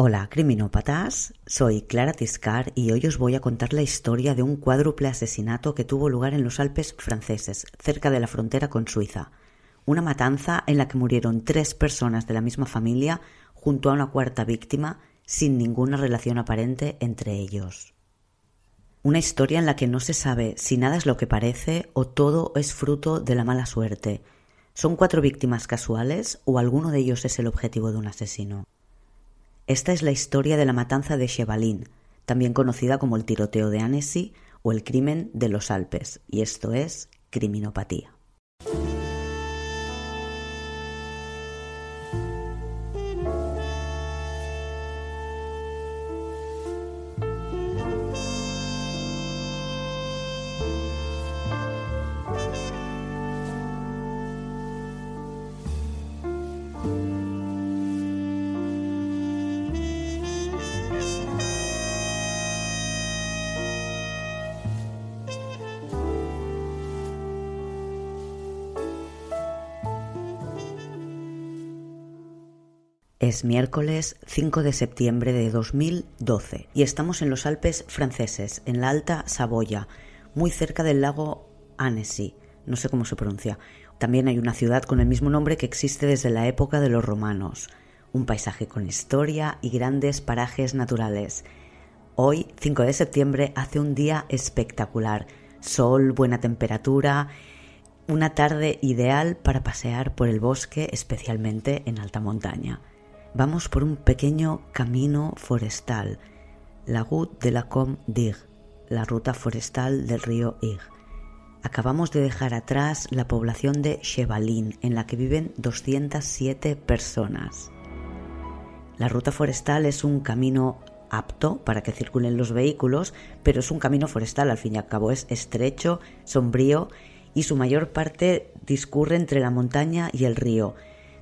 Hola, criminópatas. Soy Clara Tiscar y hoy os voy a contar la historia de un cuádruple asesinato que tuvo lugar en los Alpes franceses, cerca de la frontera con Suiza. Una matanza en la que murieron tres personas de la misma familia junto a una cuarta víctima sin ninguna relación aparente entre ellos. Una historia en la que no se sabe si nada es lo que parece o todo es fruto de la mala suerte. ¿Son cuatro víctimas casuales o alguno de ellos es el objetivo de un asesino? Esta es la historia de la matanza de Chevalin, también conocida como el tiroteo de Annecy o el crimen de los Alpes, y esto es criminopatía. Es miércoles 5 de septiembre de 2012 y estamos en los Alpes franceses, en la Alta Saboya, muy cerca del lago Annecy, no sé cómo se pronuncia. También hay una ciudad con el mismo nombre que existe desde la época de los romanos, un paisaje con historia y grandes parajes naturales. Hoy, 5 de septiembre, hace un día espectacular, sol, buena temperatura, una tarde ideal para pasear por el bosque, especialmente en alta montaña vamos por un pequeño camino forestal, la Route de la Com d'Ig, la ruta forestal del río Ig. Acabamos de dejar atrás la población de Chevalin, en la que viven 207 personas. La ruta forestal es un camino apto para que circulen los vehículos, pero es un camino forestal, al fin y al cabo es estrecho, sombrío y su mayor parte discurre entre la montaña y el río,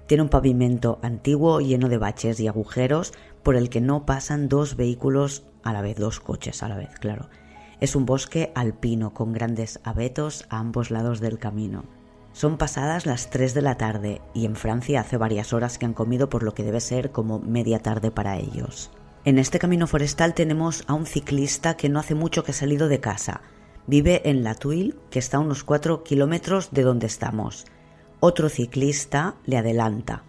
tiene un pavimento antiguo lleno de baches y agujeros por el que no pasan dos vehículos a la vez, dos coches a la vez, claro. Es un bosque alpino con grandes abetos a ambos lados del camino. Son pasadas las 3 de la tarde y en Francia hace varias horas que han comido por lo que debe ser como media tarde para ellos. En este camino forestal tenemos a un ciclista que no hace mucho que ha salido de casa. Vive en La Tuile, que está a unos 4 kilómetros de donde estamos. Otro ciclista le adelanta.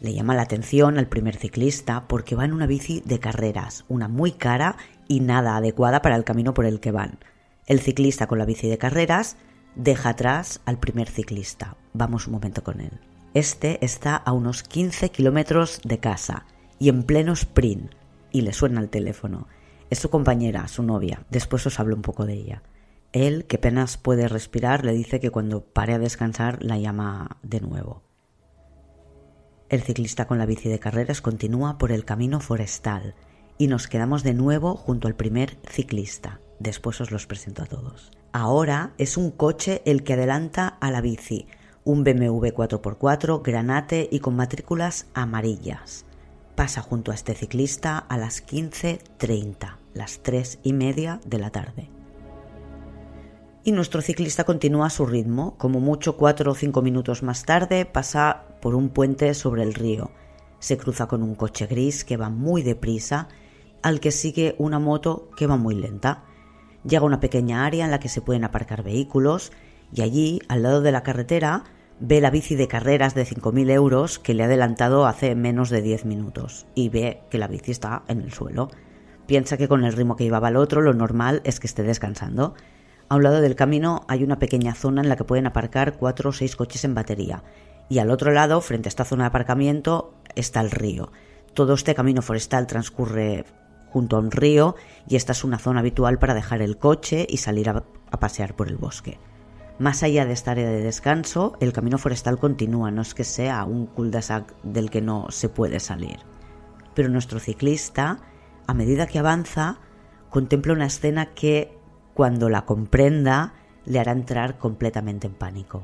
Le llama la atención al primer ciclista porque va en una bici de carreras, una muy cara y nada adecuada para el camino por el que van. El ciclista con la bici de carreras deja atrás al primer ciclista. Vamos un momento con él. Este está a unos 15 kilómetros de casa y en pleno sprint y le suena el teléfono. Es su compañera, su novia. Después os hablo un poco de ella. Él, que apenas puede respirar, le dice que cuando pare a descansar la llama de nuevo. El ciclista con la bici de carreras continúa por el camino forestal y nos quedamos de nuevo junto al primer ciclista. Después os los presento a todos. Ahora es un coche el que adelanta a la bici, un BMW 4x4 granate y con matrículas amarillas. Pasa junto a este ciclista a las 15.30, las 3 y media de la tarde y nuestro ciclista continúa su ritmo. Como mucho cuatro o cinco minutos más tarde pasa por un puente sobre el río. Se cruza con un coche gris que va muy deprisa, al que sigue una moto que va muy lenta. Llega a una pequeña área en la que se pueden aparcar vehículos y allí, al lado de la carretera, ve la bici de carreras de 5.000 euros que le ha adelantado hace menos de 10 minutos y ve que la bici está en el suelo. Piensa que con el ritmo que llevaba el otro lo normal es que esté descansando a un lado del camino hay una pequeña zona en la que pueden aparcar cuatro o seis coches en batería. Y al otro lado, frente a esta zona de aparcamiento, está el río. Todo este camino forestal transcurre junto a un río y esta es una zona habitual para dejar el coche y salir a, pasear por el bosque. Más allá de esta área de descanso, el camino forestal continúa, no es que sea un cul-de-sac del que no se puede salir. Pero nuestro ciclista, a medida que avanza, contempla una escena que cuando la comprenda, le hará entrar completamente en pánico.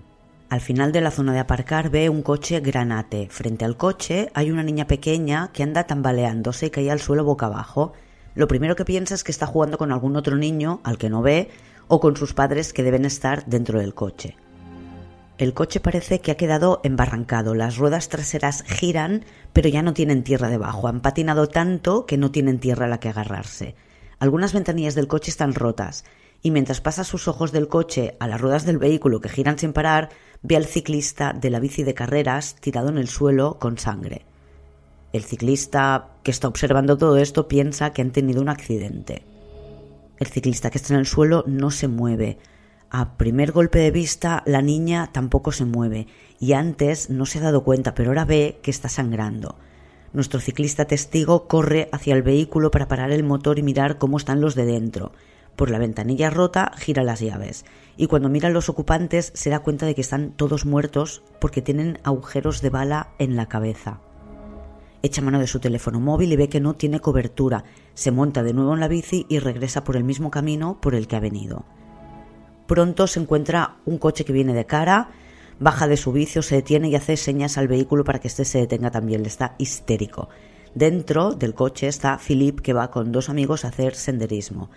Al final de la zona de aparcar ve un coche granate. Frente al coche hay una niña pequeña que anda tambaleándose y cae al suelo boca abajo. Lo primero que piensa es que está jugando con algún otro niño al que no ve o con sus padres que deben estar dentro del coche. El coche parece que ha quedado embarrancado, las ruedas traseras giran, pero ya no tienen tierra debajo, han patinado tanto que no tienen tierra a la que agarrarse. Algunas ventanillas del coche están rotas, y mientras pasa sus ojos del coche a las ruedas del vehículo que giran sin parar, ve al ciclista de la bici de carreras tirado en el suelo con sangre. El ciclista que está observando todo esto piensa que han tenido un accidente. El ciclista que está en el suelo no se mueve. A primer golpe de vista, la niña tampoco se mueve y antes no se ha dado cuenta, pero ahora ve que está sangrando. Nuestro ciclista testigo corre hacia el vehículo para parar el motor y mirar cómo están los de dentro. Por la ventanilla rota gira las llaves y cuando mira a los ocupantes se da cuenta de que están todos muertos porque tienen agujeros de bala en la cabeza. Echa mano de su teléfono móvil y ve que no tiene cobertura. Se monta de nuevo en la bici y regresa por el mismo camino por el que ha venido. Pronto se encuentra un coche que viene de cara, baja de su vicio, se detiene y hace señas al vehículo para que éste se detenga también. Le está histérico. Dentro del coche está Philip que va con dos amigos a hacer senderismo.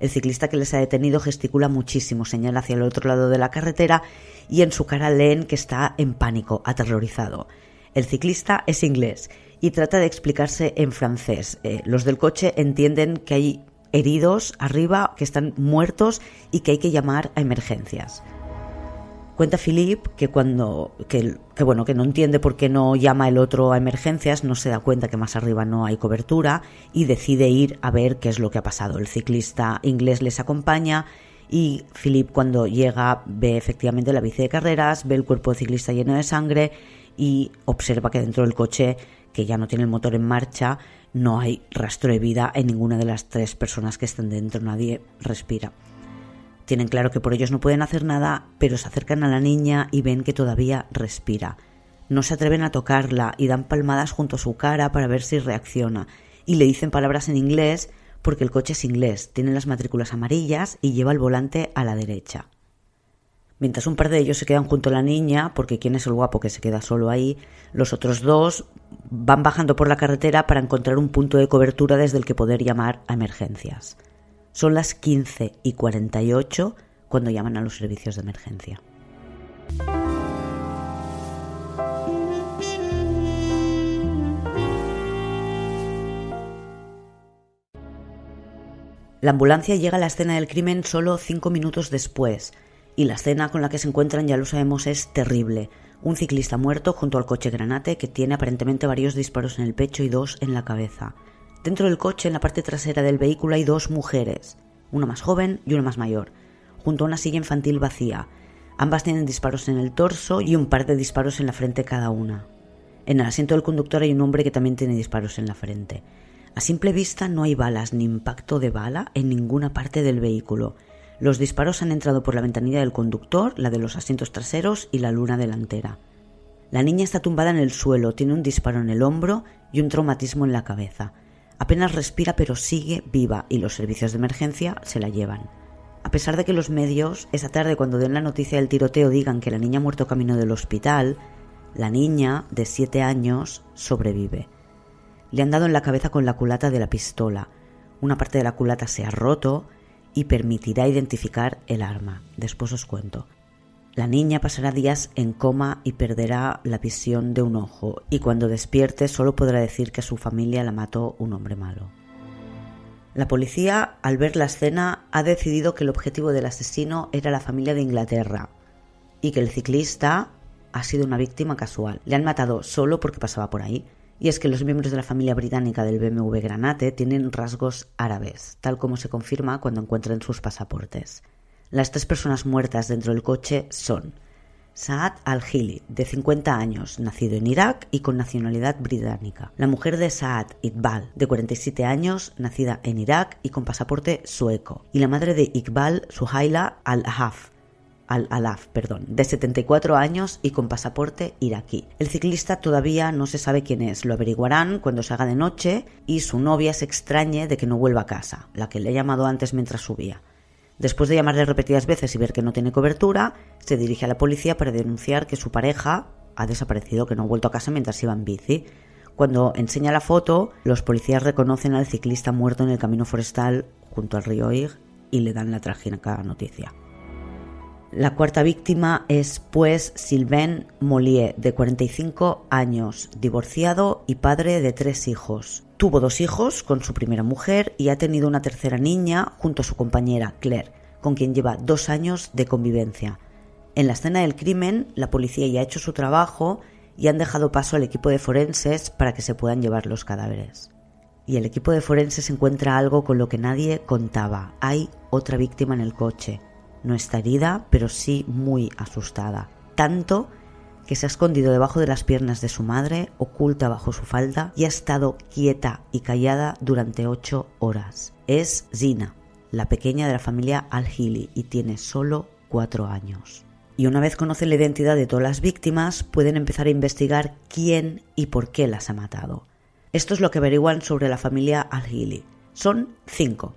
El ciclista que les ha detenido gesticula muchísimo, señala hacia el otro lado de la carretera y en su cara leen que está en pánico, aterrorizado. El ciclista es inglés y trata de explicarse en francés. Eh, los del coche entienden que hay heridos arriba, que están muertos y que hay que llamar a emergencias. Cuenta Philippe que cuando que, bueno que no entiende por qué no llama el otro a emergencias, no se da cuenta que más arriba no hay cobertura y decide ir a ver qué es lo que ha pasado. El ciclista inglés les acompaña y Philippe cuando llega ve efectivamente la bici de carreras, ve el cuerpo del ciclista lleno de sangre y observa que dentro del coche que ya no tiene el motor en marcha, no hay rastro de vida en ninguna de las tres personas que están dentro, nadie respira. Tienen claro que por ellos no pueden hacer nada, pero se acercan a la niña y ven que todavía respira. No se atreven a tocarla y dan palmadas junto a su cara para ver si reacciona, y le dicen palabras en inglés porque el coche es inglés, tiene las matrículas amarillas y lleva el volante a la derecha. Mientras un par de ellos se quedan junto a la niña, porque quién es el guapo que se queda solo ahí, los otros dos van bajando por la carretera para encontrar un punto de cobertura desde el que poder llamar a emergencias. Son las 15 y 48 cuando llaman a los servicios de emergencia. La ambulancia llega a la escena del crimen solo cinco minutos después, y la escena con la que se encuentran, ya lo sabemos, es terrible. Un ciclista muerto junto al coche granate que tiene aparentemente varios disparos en el pecho y dos en la cabeza. Dentro del coche, en la parte trasera del vehículo, hay dos mujeres, una más joven y una más mayor, junto a una silla infantil vacía. Ambas tienen disparos en el torso y un par de disparos en la frente cada una. En el asiento del conductor hay un hombre que también tiene disparos en la frente. A simple vista no hay balas ni impacto de bala en ninguna parte del vehículo. Los disparos han entrado por la ventanilla del conductor, la de los asientos traseros y la luna delantera. La niña está tumbada en el suelo, tiene un disparo en el hombro y un traumatismo en la cabeza. Apenas respira pero sigue viva y los servicios de emergencia se la llevan. A pesar de que los medios, esa tarde cuando den la noticia del tiroteo, digan que la niña ha muerto camino del hospital, la niña, de siete años, sobrevive. Le han dado en la cabeza con la culata de la pistola. Una parte de la culata se ha roto y permitirá identificar el arma. Después os cuento. La niña pasará días en coma y perderá la visión de un ojo y cuando despierte solo podrá decir que a su familia la mató un hombre malo. La policía, al ver la escena, ha decidido que el objetivo del asesino era la familia de Inglaterra y que el ciclista ha sido una víctima casual. Le han matado solo porque pasaba por ahí y es que los miembros de la familia británica del BMW Granate tienen rasgos árabes, tal como se confirma cuando encuentran sus pasaportes. Las tres personas muertas dentro del coche son Saad al-Hili, de 50 años, nacido en Irak y con nacionalidad británica. La mujer de Saad, Iqbal, de 47 años, nacida en Irak y con pasaporte sueco. Y la madre de Iqbal, Suhaila al-Ahaf, al-Alaf, perdón, de 74 años y con pasaporte iraquí. El ciclista todavía no se sabe quién es, lo averiguarán cuando se haga de noche y su novia se extrañe de que no vuelva a casa, la que le ha llamado antes mientras subía. Después de llamarle repetidas veces y ver que no tiene cobertura, se dirige a la policía para denunciar que su pareja ha desaparecido, que no ha vuelto a casa mientras iba en bici. Cuando enseña la foto, los policías reconocen al ciclista muerto en el camino forestal junto al río Ig y le dan la trágica noticia. La cuarta víctima es pues Sylvain Mollier, de 45 años, divorciado y padre de tres hijos. Tuvo dos hijos con su primera mujer y ha tenido una tercera niña junto a su compañera Claire, con quien lleva dos años de convivencia. En la escena del crimen, la policía ya ha hecho su trabajo y han dejado paso al equipo de forenses para que se puedan llevar los cadáveres. Y el equipo de forenses encuentra algo con lo que nadie contaba. Hay otra víctima en el coche no está herida, pero sí muy asustada. Tanto que se ha escondido debajo de las piernas de su madre, oculta bajo su falda, y ha estado quieta y callada durante ocho horas. Es Zina, la pequeña de la familia Al-Hili, y tiene solo cuatro años. Y una vez conocen la identidad de todas las víctimas, pueden empezar a investigar quién y por qué las ha matado. Esto es lo que averiguan sobre la familia Al-Hili. Son cinco,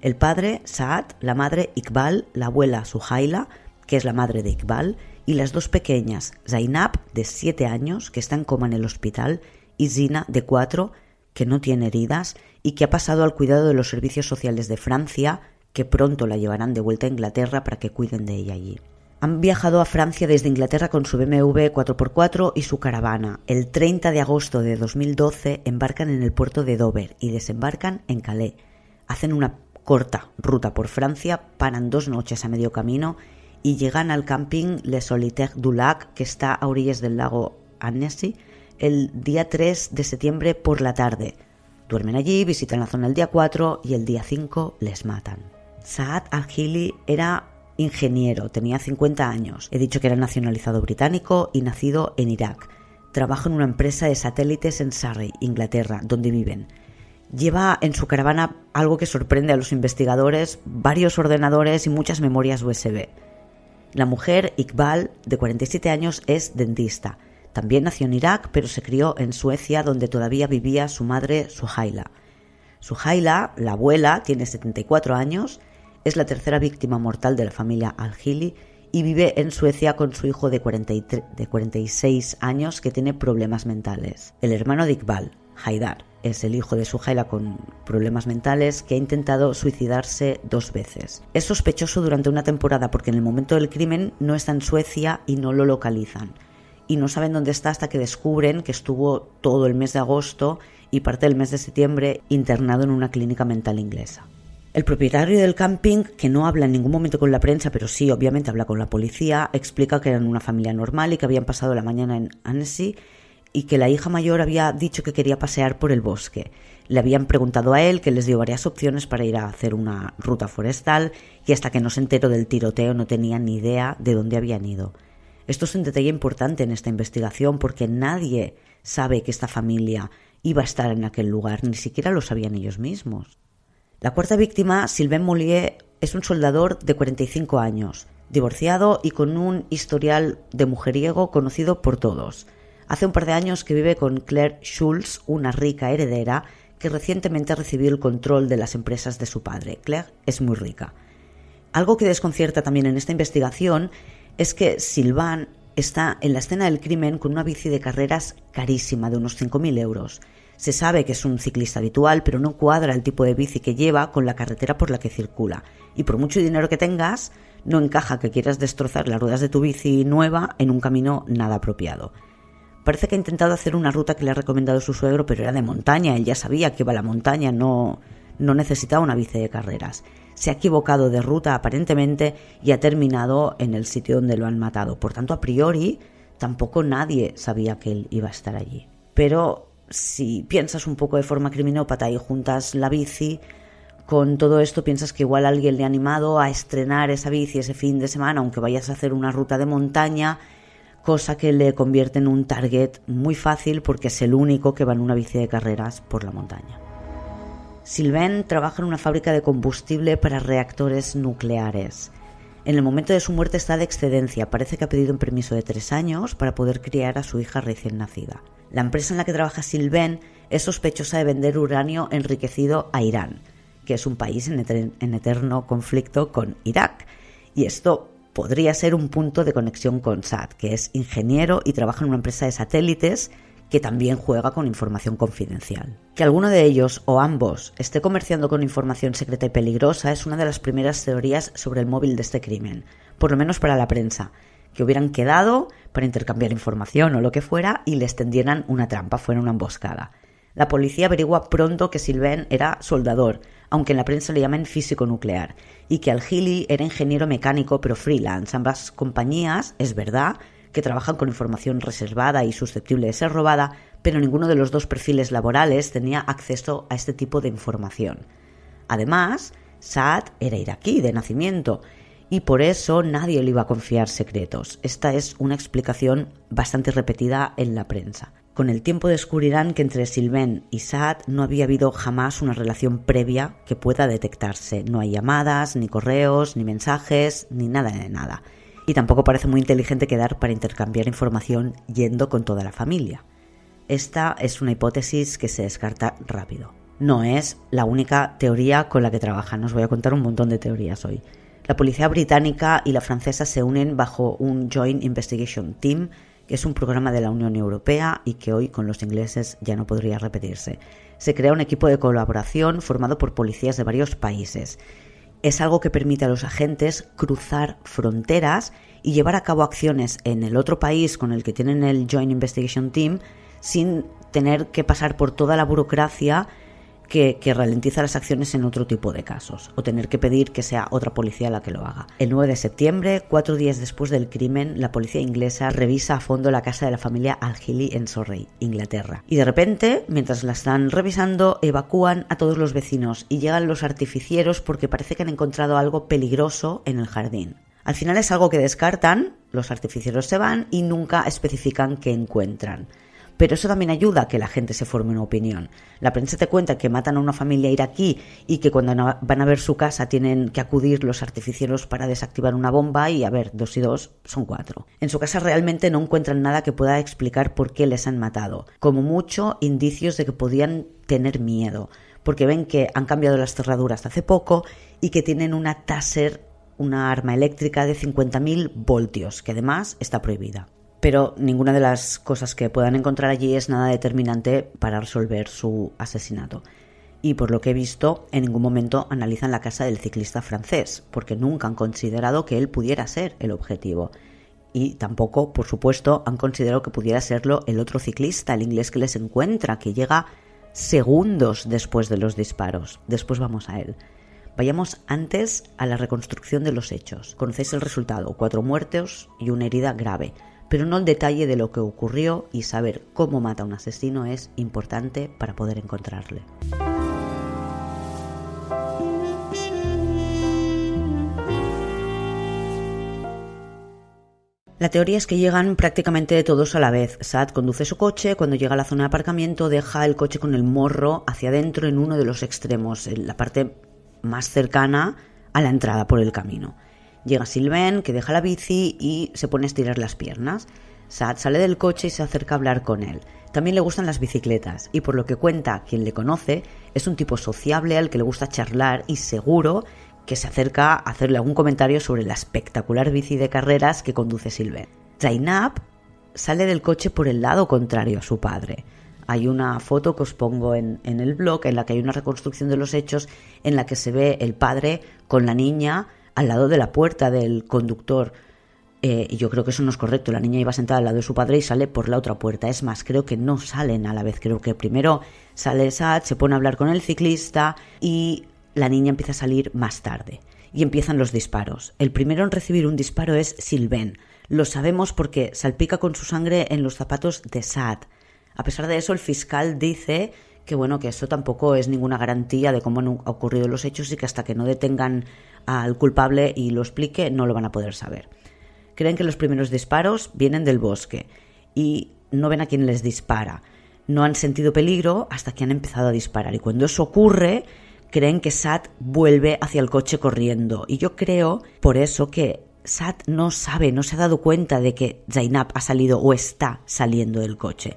el padre, Saad, la madre, Iqbal, la abuela, Suhaila, que es la madre de Iqbal, y las dos pequeñas, Zainab, de 7 años, que está en coma en el hospital, y Zina, de 4, que no tiene heridas y que ha pasado al cuidado de los servicios sociales de Francia, que pronto la llevarán de vuelta a Inglaterra para que cuiden de ella allí. Han viajado a Francia desde Inglaterra con su BMW 4x4 y su caravana. El 30 de agosto de 2012 embarcan en el puerto de Dover y desembarcan en Calais. Hacen una corta ruta por Francia, paran dos noches a medio camino y llegan al camping Le Solitaire du Lac, que está a orillas del lago Annecy, el día 3 de septiembre por la tarde. Duermen allí, visitan la zona el día 4 y el día 5 les matan. Saad al-Hili era ingeniero, tenía 50 años. He dicho que era nacionalizado británico y nacido en Irak. Trabaja en una empresa de satélites en Surrey, Inglaterra, donde viven lleva en su caravana algo que sorprende a los investigadores, varios ordenadores y muchas memorias USB. La mujer, Iqbal, de 47 años, es dentista. También nació en Irak, pero se crió en Suecia, donde todavía vivía su madre, Suhaila. Suhaila, la abuela, tiene 74 años, es la tercera víctima mortal de la familia Al-Hili y vive en Suecia con su hijo de, 43, de 46 años que tiene problemas mentales. El hermano de Iqbal, Haidar, es el hijo de Suhaila con problemas mentales que ha intentado suicidarse dos veces. Es sospechoso durante una temporada porque en el momento del crimen no está en Suecia y no lo localizan. Y no saben dónde está hasta que descubren que estuvo todo el mes de agosto y parte del mes de septiembre internado en una clínica mental inglesa. El propietario del camping, que no habla en ningún momento con la prensa, pero sí obviamente habla con la policía, explica que eran una familia normal y que habían pasado la mañana en Annecy y que la hija mayor había dicho que quería pasear por el bosque. Le habían preguntado a él, que les dio varias opciones para ir a hacer una ruta forestal, y hasta que no se enteró del tiroteo no tenía ni idea de dónde habían ido. Esto es un detalle importante en esta investigación porque nadie sabe que esta familia iba a estar en aquel lugar, ni siquiera lo sabían ellos mismos. La cuarta víctima, Sylvain Mollier, es un soldador de 45 años, divorciado y con un historial de mujeriego conocido por todos. Hace un par de años que vive con Claire Schulz, una rica heredera que recientemente recibió el control de las empresas de su padre. Claire es muy rica. Algo que desconcierta también en esta investigación es que Sylvain está en la escena del crimen con una bici de carreras carísima de unos 5.000 euros. Se sabe que es un ciclista habitual, pero no cuadra el tipo de bici que lleva con la carretera por la que circula. Y por mucho dinero que tengas, no encaja que quieras destrozar las ruedas de tu bici nueva en un camino nada apropiado. Parece que ha intentado hacer una ruta que le ha recomendado su suegro, pero era de montaña. Él ya sabía que iba a la montaña, no, no necesitaba una bici de carreras. Se ha equivocado de ruta aparentemente y ha terminado en el sitio donde lo han matado. Por tanto, a priori, tampoco nadie sabía que él iba a estar allí. Pero si piensas un poco de forma criminópata y juntas la bici, con todo esto piensas que igual alguien le ha animado a estrenar esa bici ese fin de semana, aunque vayas a hacer una ruta de montaña cosa que le convierte en un target muy fácil porque es el único que va en una bici de carreras por la montaña. Sylvain trabaja en una fábrica de combustible para reactores nucleares. En el momento de su muerte está de excedencia, parece que ha pedido un permiso de tres años para poder criar a su hija recién nacida. La empresa en la que trabaja Sylvain es sospechosa de vender uranio enriquecido a Irán, que es un país en, eterno conflicto con Irak. Y esto podría ser un punto de conexión con SAT, que es ingeniero y trabaja en una empresa de satélites que también juega con información confidencial. Que alguno de ellos o ambos esté comerciando con información secreta y peligrosa es una de las primeras teorías sobre el móvil de este crimen, por lo menos para la prensa, que hubieran quedado para intercambiar información o lo que fuera y les tendieran una trampa, fuera una emboscada. La policía averigua pronto que Sylvain era soldador, aunque en la prensa le llaman físico nuclear, y que Al-Hili era ingeniero mecánico pero freelance. Ambas compañías, es verdad, que trabajan con información reservada y susceptible de ser robada, pero ninguno de los dos perfiles laborales tenía acceso a este tipo de información. Además, Saad era iraquí de nacimiento y por eso nadie le iba a confiar secretos. Esta es una explicación bastante repetida en la prensa. Con el tiempo descubrirán que entre Sylvain y Saad no había habido jamás una relación previa que pueda detectarse. No hay llamadas, ni correos, ni mensajes, ni nada de nada. Y tampoco parece muy inteligente quedar para intercambiar información yendo con toda la familia. Esta es una hipótesis que se descarta rápido. No es la única teoría con la que trabajan. Os voy a contar un montón de teorías hoy. La policía británica y la francesa se unen bajo un Joint Investigation Team es un programa de la Unión Europea y que hoy con los ingleses ya no podría repetirse. Se crea un equipo de colaboración formado por policías de varios países. Es algo que permite a los agentes cruzar fronteras y llevar a cabo acciones en el otro país con el que tienen el Joint Investigation Team sin tener que pasar por toda la burocracia que, ralentiza las acciones en otro tipo de casos, o tener que pedir que sea otra policía la que lo haga. El 9 de septiembre, cuatro días después del crimen, la policía inglesa revisa a fondo la casa de la familia Al-Hili en Surrey, Inglaterra. Y de repente, mientras la están revisando, evacúan a todos los vecinos y llegan los artificieros porque parece que han encontrado algo peligroso en el jardín. Al final es algo que descartan, los artificieros se van y nunca especifican qué encuentran pero eso también ayuda a que la gente se forme una opinión. La prensa te cuenta que matan a una familia iraquí y que cuando van a ver su casa tienen que acudir los artificieros para desactivar una bomba y a ver, dos y dos son cuatro. En su casa realmente no encuentran nada que pueda explicar por qué les han matado, como mucho indicios de que podían tener miedo, porque ven que han cambiado las cerraduras hace poco y que tienen una Taser, una arma eléctrica de 50.000 voltios, que además está prohibida pero ninguna de las cosas que puedan encontrar allí es nada determinante para resolver su asesinato. Y por lo que he visto, en ningún momento analizan la casa del ciclista francés, porque nunca han considerado que él pudiera ser el objetivo. Y tampoco, por supuesto, han considerado que pudiera serlo el otro ciclista, el inglés que les encuentra, que llega segundos después de los disparos. Después vamos a él. Vayamos antes a la reconstrucción de los hechos. Conocéis el resultado, cuatro muertos y una herida grave pero no el detalle de lo que ocurrió y saber cómo mata a un asesino es importante para poder encontrarle. La teoría es que llegan prácticamente todos a la vez. Sad conduce su coche, cuando llega a la zona de aparcamiento deja el coche con el morro hacia adentro en uno de los extremos, en la parte más cercana a la entrada por el camino. Llega Sylvain, que deja la bici y se pone a estirar las piernas. Sad sale del coche y se acerca a hablar con él. También le gustan las bicicletas y por lo que cuenta quien le conoce, es un tipo sociable al que le gusta charlar y seguro que se acerca a hacerle algún comentario sobre la espectacular bici de carreras que conduce Sylvain. Zainab sale del coche por el lado contrario a su padre. Hay una foto que os pongo en, en, el blog en la que hay una reconstrucción de los hechos en la que se ve el padre con la niña al lado de la puerta del conductor. Eh, y yo creo que eso no es correcto. La niña iba sentada al lado de su padre y sale por la otra puerta. Es más, creo que no salen a la vez. Creo que primero sale Sad, se pone a hablar con el ciclista y la niña empieza a salir más tarde. Y empiezan los disparos. El primero en recibir un disparo es Sylvain. Lo sabemos porque salpica con su sangre en los zapatos de Sad. A pesar de eso, el fiscal dice que bueno, que esto tampoco es ninguna garantía de cómo han ocurrido los hechos y que hasta que no detengan al culpable y lo explique, no lo van a poder saber. Creen que los primeros disparos vienen del bosque y no ven a quién les dispara. No han sentido peligro hasta que han empezado a disparar. Y cuando eso ocurre, creen que Sat vuelve hacia el coche corriendo. Y yo creo por eso que Sat no sabe, no se ha dado cuenta de que Zainab ha salido o está saliendo del coche.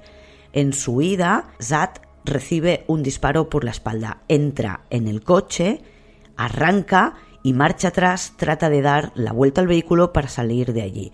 En su huida, Sat recibe un disparo por la espalda, entra en el coche, arranca y marcha atrás trata de dar la vuelta al vehículo para salir de allí.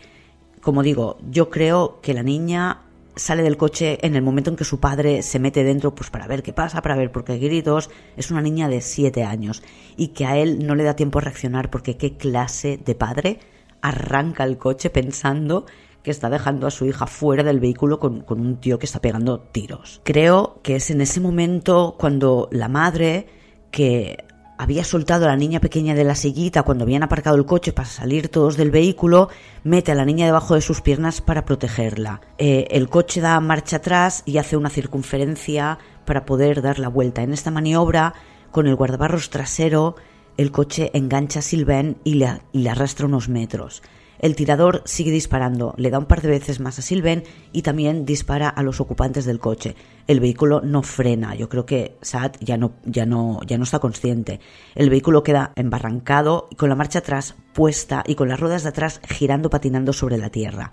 Como digo, yo creo que la niña sale del coche en el momento en que su padre se mete dentro pues para ver qué pasa, para ver por qué hay gritos. Es una niña de 7 años y que a él no le da tiempo a reaccionar porque qué clase de padre arranca el coche pensando que está dejando a su hija fuera del vehículo con, con, un tío que está pegando tiros. Creo que es en ese momento cuando la madre, que había soltado a la niña pequeña de la sillita cuando habían aparcado el coche para salir todos del vehículo, mete a la niña debajo de sus piernas para protegerla. Eh, el coche da marcha atrás y hace una circunferencia para poder dar la vuelta. En esta maniobra, con el guardabarros trasero, el coche engancha a Sylvain y le, y le arrastra unos metros. El tirador sigue disparando, le da un par de veces más a Sylvain y también dispara a los ocupantes del coche. El vehículo no frena, yo creo que Saad ya no, ya no, ya no está consciente. El vehículo queda embarrancado con la marcha atrás puesta y con las ruedas de atrás girando patinando sobre la tierra.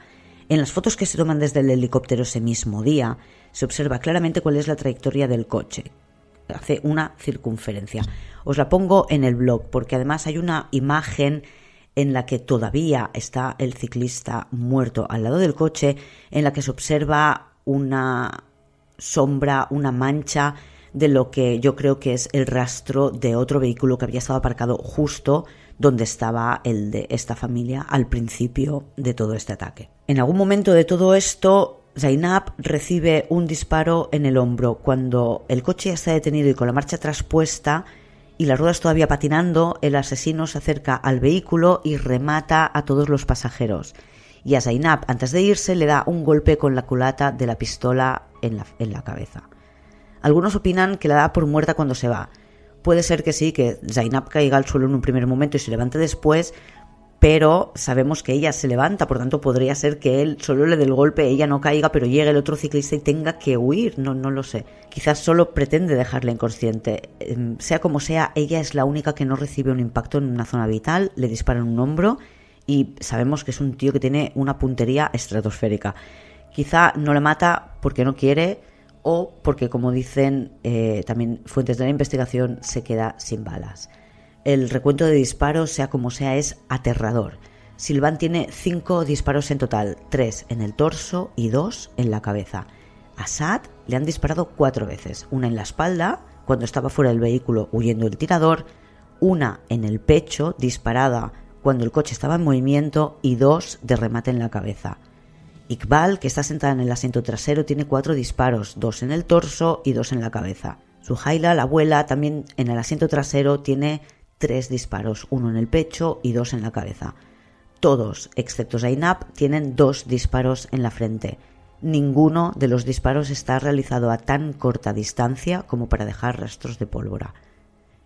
En las fotos que se toman desde el helicóptero ese mismo día, se observa claramente cuál es la trayectoria del coche. Hace una circunferencia. Os la pongo en el blog porque además hay una imagen en la que todavía está el ciclista muerto al lado del coche, en la que se observa una sombra, una mancha de lo que yo creo que es el rastro de otro vehículo que había estado aparcado justo donde estaba el de esta familia al principio de todo este ataque. En algún momento de todo esto, Zainab recibe un disparo en el hombro cuando el coche ya está detenido y con la marcha traspuesta y las ruedas todavía patinando, el asesino se acerca al vehículo y remata a todos los pasajeros. Y a Zainab, antes de irse, le da un golpe con la culata de la pistola en la, en la cabeza. Algunos opinan que la da por muerta cuando se va. Puede ser que sí, que Zainab caiga al suelo en un primer momento y se levante después, pero sabemos que ella se levanta, por tanto podría ser que él solo le dé el golpe, ella no caiga, pero llegue el otro ciclista y tenga que huir, no, no lo sé. Quizás solo pretende dejarla inconsciente. Em, sea como sea, ella es la única que no recibe un impacto en una zona vital, le disparan un hombro y sabemos que es un tío que tiene una puntería estratosférica. Quizá no le mata porque no quiere o porque, como dicen eh, también fuentes de la investigación, se queda sin balas. El recuento de disparos, sea como sea, es aterrador. Silván tiene cinco disparos en total, tres en el torso y dos en la cabeza. A Sad le han disparado cuatro veces, una en la espalda, cuando estaba fuera del vehículo huyendo el tirador, una en el pecho, disparada cuando el coche estaba en movimiento, y dos de remate en la cabeza. Iqbal, que está sentada en el asiento trasero, tiene cuatro disparos, dos en el torso y dos en la cabeza. Suhaila, la abuela, también en el asiento trasero, tiene tres disparos, uno en el pecho y dos en la cabeza. Todos, excepto Zainab, tienen dos disparos en la frente. Ninguno de los disparos está realizado a tan corta distancia como para dejar rastros de pólvora.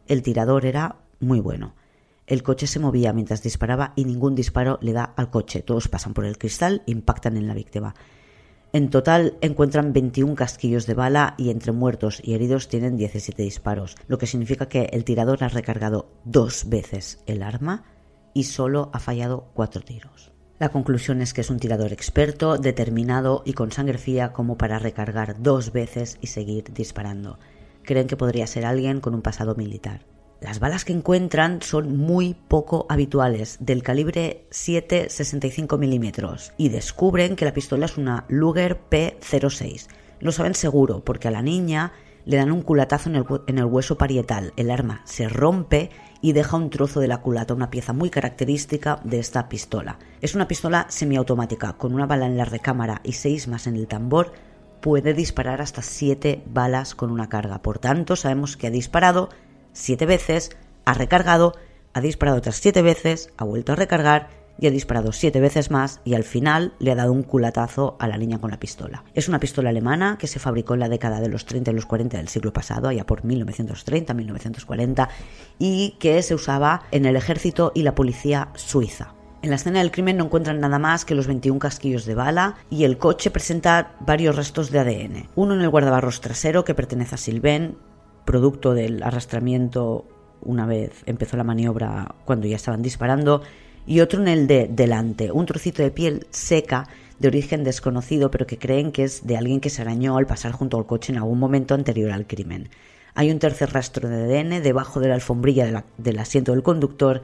El tirador era muy bueno. El coche se movía mientras disparaba y ningún disparo le da al coche. Todos pasan por el cristal impactan en la víctima. En total encuentran 21 casquillos de bala y entre muertos y heridos tienen 17 disparos, lo que significa que el tirador ha recargado dos veces el arma y solo ha fallado cuatro tiros. La conclusión es que es un tirador experto, determinado y con sangre fría como para recargar dos veces y seguir disparando. Creen que podría ser alguien con un pasado militar. Las balas que encuentran son muy poco habituales, del calibre 7,65 milímetros, y descubren que la pistola es una Luger P06. Lo saben seguro, porque a la niña le dan un culatazo en el, en el, hueso parietal. El arma se rompe y deja un trozo de la culata, una pieza muy característica de esta pistola. Es una pistola semiautomática, con una bala en la recámara y seis más en el tambor. Puede disparar hasta siete balas con una carga. Por tanto, sabemos que ha disparado siete veces, ha recargado, ha disparado otras siete veces, ha vuelto a recargar y ha disparado siete veces más y al final le ha dado un culatazo a la niña con la pistola. Es una pistola alemana que se fabricó en la década de los 30 y los 40 del siglo pasado, allá por 1930-1940, y que se usaba en el ejército y la policía suiza. En la escena del crimen no encuentran nada más que los 21 casquillos de bala y el coche presenta varios restos de ADN. Uno en el guardabarros trasero que pertenece a Sylvain, producto del arrastramiento una vez empezó la maniobra cuando ya estaban disparando, y otro en el de delante, un trocito de piel seca de origen desconocido, pero que creen que es de alguien que se arañó al pasar junto al coche en algún momento anterior al crimen. Hay un tercer rastro de ADN debajo de la alfombrilla del asiento del conductor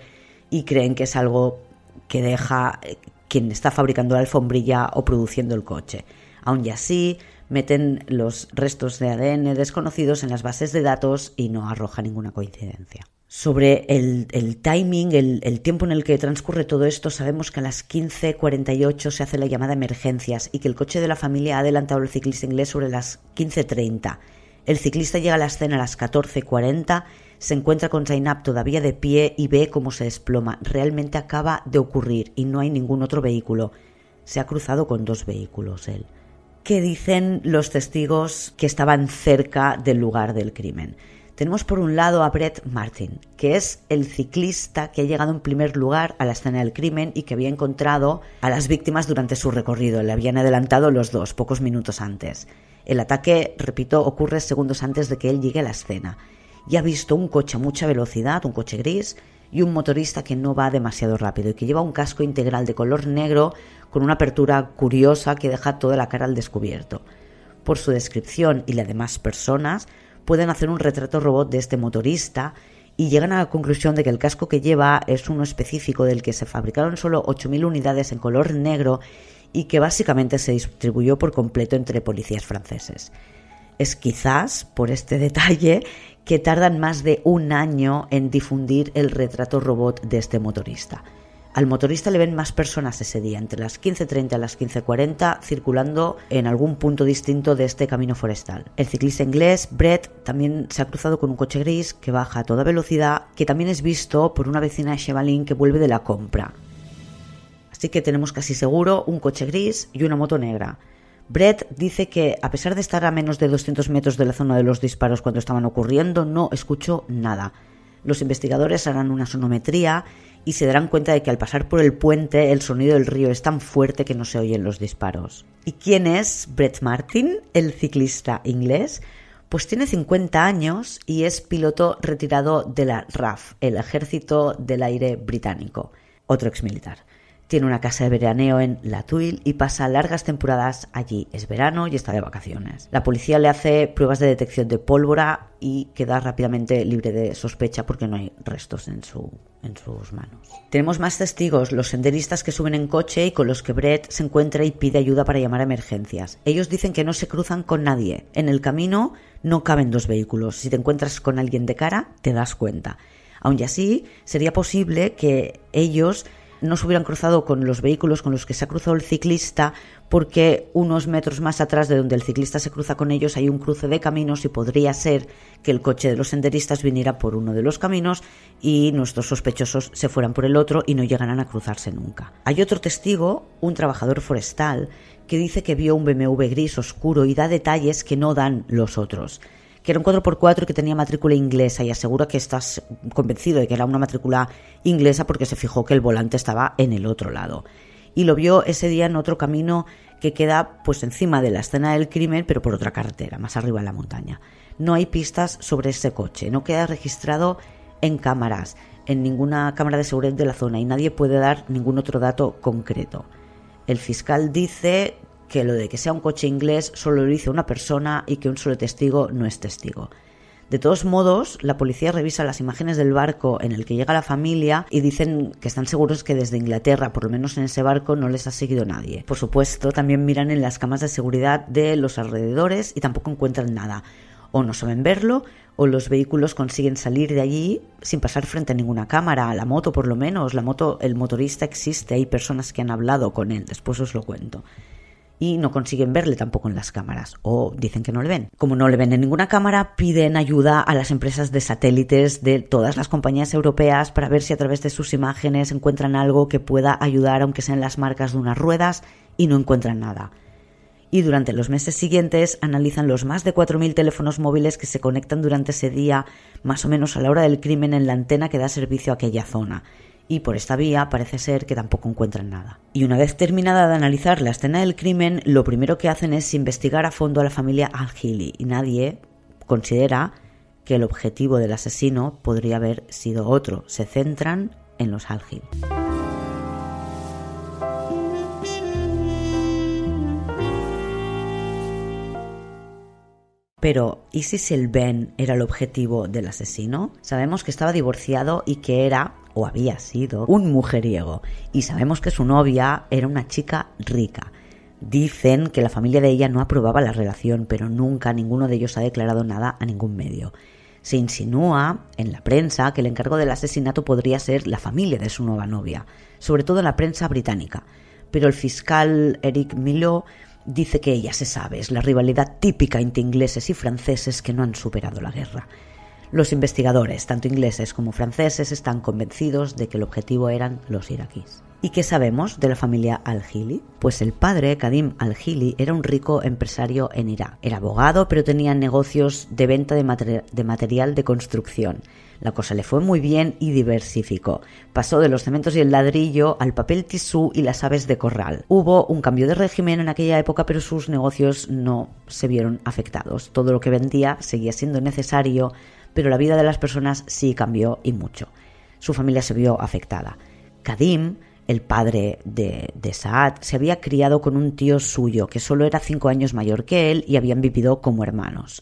y creen que es algo que deja eh, quien está fabricando la alfombrilla o produciendo el coche. Aún y así, meten los restos de ADN desconocidos en las bases de datos y no arroja ninguna coincidencia. Sobre el, timing, el, tiempo en el que transcurre todo esto, sabemos que a las 15.48 se hace la llamada emergencias y que el coche de la familia ha adelantado al ciclista inglés sobre las 15.30. El ciclista llega a la escena a las 14.40, se encuentra con Zainab todavía de pie y ve cómo se desploma. Realmente acaba de ocurrir y no hay ningún otro vehículo. Se ha cruzado con dos vehículos él. ¿Qué dicen los testigos que estaban cerca del lugar del crimen? Tenemos por un lado a Brett Martin, que es el ciclista que ha llegado en primer lugar a la escena del crimen y que había encontrado a las víctimas durante su recorrido. Le habían adelantado los dos pocos minutos antes. El ataque, repito, ocurre segundos antes de que él llegue a la escena. Y ha visto un coche a mucha velocidad, un coche gris, y un motorista que no va demasiado rápido y que lleva un casco integral de color negro con una apertura curiosa que deja toda la cara al descubierto. Por su descripción y la de más personas, pueden hacer un retrato robot de este motorista y llegan a la conclusión de que el casco que lleva es uno específico del que se fabricaron solo 8.000 unidades en color negro y que básicamente se distribuyó por completo entre policías franceses. Es quizás por este detalle que tardan más de un año en difundir el retrato robot de este motorista. Al motorista le ven más personas ese día, entre las 15.30 y las 15.40, circulando en algún punto distinto de este camino forestal. El ciclista inglés, Brett, también se ha cruzado con un coche gris que baja a toda velocidad, que también es visto por una vecina de Chevalin que vuelve de la compra. Así que tenemos casi seguro un coche gris y una moto negra. Brett dice que, a pesar de estar a menos de 200 metros de la zona de los disparos cuando estaban ocurriendo, no escuchó nada. Los investigadores harán una sonometría y se darán cuenta de que al pasar por el puente el sonido del río es tan fuerte que no se oyen los disparos. ¿Y quién es Brett Martin, el ciclista inglés? Pues tiene 50 años y es piloto retirado de la RAF, el Ejército del Aire Británico, otro exmilitar. Tiene una casa de veraneo en La Tuile y pasa largas temporadas allí. Es verano y está de vacaciones. La policía le hace pruebas de detección de pólvora y queda rápidamente libre de sospecha porque no hay restos en, su, en sus manos. Tenemos más testigos, los senderistas que suben en coche y con los que Brett se encuentra y pide ayuda para llamar a emergencias. Ellos dicen que no se cruzan con nadie. En el camino no caben dos vehículos. Si te encuentras con alguien de cara, te das cuenta. Aun así, sería posible que ellos no se hubieran cruzado con los vehículos con los que se ha cruzado el ciclista porque unos metros más atrás de donde el ciclista se cruza con ellos hay un cruce de caminos y podría ser que el coche de los senderistas viniera por uno de los caminos y nuestros sospechosos se fueran por el otro y no llegaran a cruzarse nunca. Hay otro testigo, un trabajador forestal, que dice que vio un BMW gris oscuro y da detalles que no dan los otros que era un 4x4 que tenía matrícula inglesa y asegura que estás convencido de que era una matrícula inglesa porque se fijó que el volante estaba en el otro lado. Y lo vio ese día en otro camino que queda pues encima de la escena del crimen, pero por otra carretera, más arriba en la montaña. No hay pistas sobre ese coche, no queda registrado en cámaras, en ninguna cámara de seguridad de la zona y nadie puede dar ningún otro dato concreto. El fiscal dice que lo de que sea un coche inglés solo lo dice una persona y que un solo testigo no es testigo. De todos modos, la policía revisa las imágenes del barco en el que llega la familia y dicen que están seguros que desde Inglaterra, por lo menos en ese barco, no les ha seguido nadie. Por supuesto, también miran en las camas de seguridad de los alrededores y tampoco encuentran nada. O no saben verlo, o los vehículos consiguen salir de allí sin pasar frente a ninguna cámara, la moto por lo menos, la moto, el motorista existe, hay personas que han hablado con él, después os lo cuento y no consiguen verle tampoco en las cámaras o dicen que no le ven. Como no le ven en ninguna cámara, piden ayuda a las empresas de satélites de todas las compañías europeas para ver si a través de sus imágenes encuentran algo que pueda ayudar aunque sean las marcas de unas ruedas y no encuentran nada. Y durante los meses siguientes analizan los más de 4.000 teléfonos móviles que se conectan durante ese día, más o menos a la hora del crimen, en la antena que da servicio a aquella zona y por esta vía parece ser que tampoco encuentran nada. Y una vez terminada de analizar la escena del crimen, lo primero que hacen es investigar a fondo a la familia al y nadie considera que el objetivo del asesino podría haber sido otro. Se centran en los al Pero, ¿y si Ben era el objetivo del asesino? Sabemos que estaba divorciado y que era, había sido, un mujeriego. Y sabemos que su novia era una chica rica. Dicen que la familia de ella no aprobaba la relación, pero nunca ninguno de ellos ha declarado nada a ningún medio. Se insinúa en la prensa que el encargo del asesinato podría ser la familia de su nueva novia, sobre todo en la prensa británica. Pero el fiscal Eric Milo dice que ella se sabe, es la rivalidad típica entre ingleses y franceses que no han superado la guerra. Los investigadores, tanto ingleses como franceses, están convencidos de que el objetivo eran los iraquíes. ¿Y qué sabemos de la familia Al-Hili? Pues el padre, Kadim Al-Hili, era un rico empresario en Irak. Era abogado, pero tenía negocios de venta de, de, material de construcción. La cosa le fue muy bien y diversificó. Pasó de los cementos y el ladrillo al papel tisú y las aves de corral. Hubo un cambio de régimen en aquella época, pero sus negocios no se vieron afectados. Todo lo que vendía seguía siendo necesario, pero la vida de las personas sí cambió y mucho. Su familia se vio afectada. Kadim el padre de, Saad se había criado con un tío suyo que solo era cinco años mayor que él y habían vivido como hermanos.